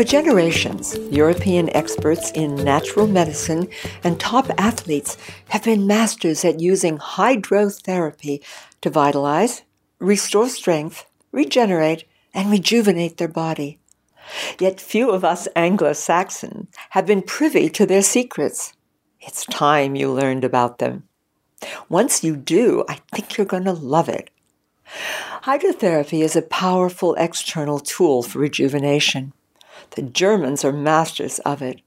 For generations, European experts in natural medicine and top athletes have been masters at using hydrotherapy to vitalize, restore strength, regenerate, and rejuvenate their body. Yet few of us Anglo Saxons have been privy to their secrets. It's time you learned about them. Once you do, I think you're going to love it. Hydrotherapy is a powerful external tool for rejuvenation. The Germans are masters of it.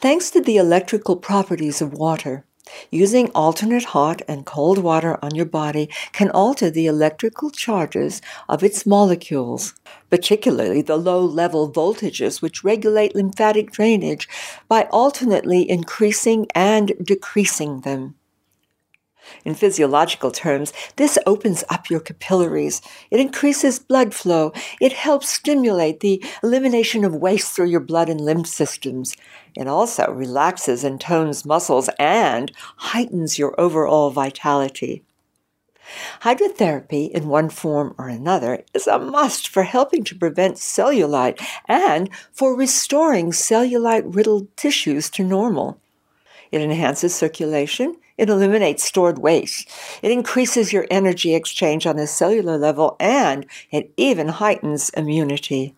Thanks to the electrical properties of water, using alternate hot and cold water on your body can alter the electrical charges of its molecules, particularly the low level voltages which regulate lymphatic drainage by alternately increasing and decreasing them. In physiological terms, this opens up your capillaries. It increases blood flow. It helps stimulate the elimination of waste through your blood and lymph systems. It also relaxes and tones muscles and heightens your overall vitality. Hydrotherapy, in one form or another, is a must for helping to prevent cellulite and for restoring cellulite riddled tissues to normal. It enhances circulation, it eliminates stored waste. It increases your energy exchange on a cellular level and it even heightens immunity.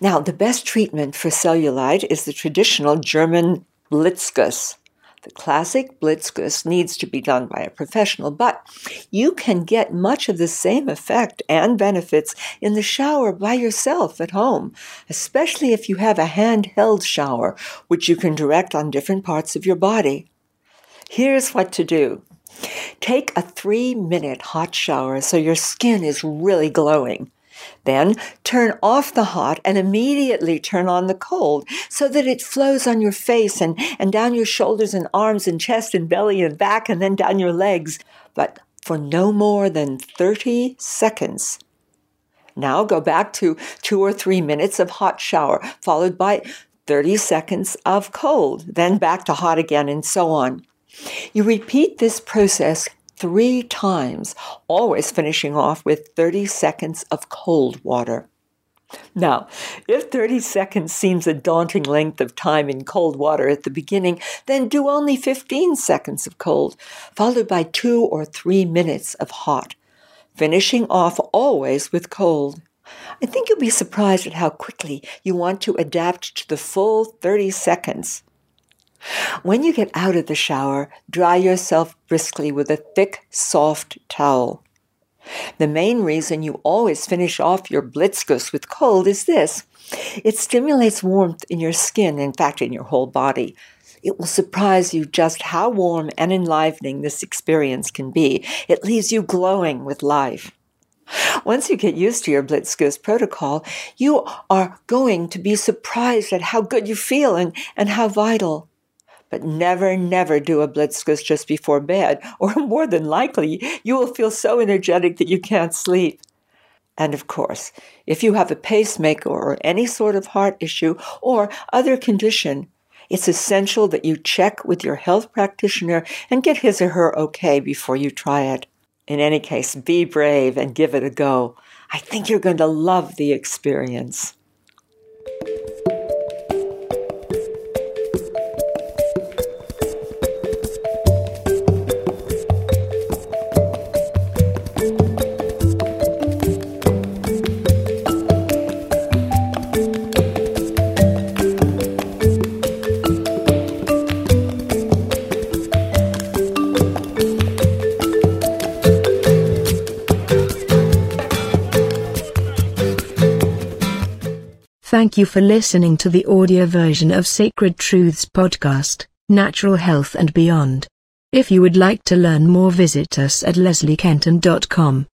Now, the best treatment for cellulite is the traditional German Blitzguss. The classic Blitzguss needs to be done by a professional, but you can get much of the same effect and benefits in the shower by yourself at home, especially if you have a handheld shower, which you can direct on different parts of your body. Here's what to do. Take a three minute hot shower so your skin is really glowing. Then turn off the hot and immediately turn on the cold so that it flows on your face and, and down your shoulders and arms and chest and belly and back and then down your legs, but for no more than 30 seconds. Now go back to two or three minutes of hot shower, followed by 30 seconds of cold, then back to hot again, and so on. You repeat this process three times, always finishing off with 30 seconds of cold water. Now, if 30 seconds seems a daunting length of time in cold water at the beginning, then do only 15 seconds of cold, followed by two or three minutes of hot, finishing off always with cold. I think you'll be surprised at how quickly you want to adapt to the full 30 seconds. When you get out of the shower, dry yourself briskly with a thick, soft towel. The main reason you always finish off your blitzguss with cold is this. It stimulates warmth in your skin, in fact, in your whole body. It will surprise you just how warm and enlivening this experience can be. It leaves you glowing with life. Once you get used to your Blitzguss protocol, you are going to be surprised at how good you feel and, and how vital. But never, never do a blitzguss just before bed, or more than likely, you will feel so energetic that you can't sleep. And of course, if you have a pacemaker or any sort of heart issue or other condition, it's essential that you check with your health practitioner and get his or her okay before you try it. In any case, be brave and give it a go. I think you're going to love the experience. Thank you for listening to the audio version of Sacred Truths podcast, Natural Health and Beyond. If you would like to learn more visit us at lesliekenton.com.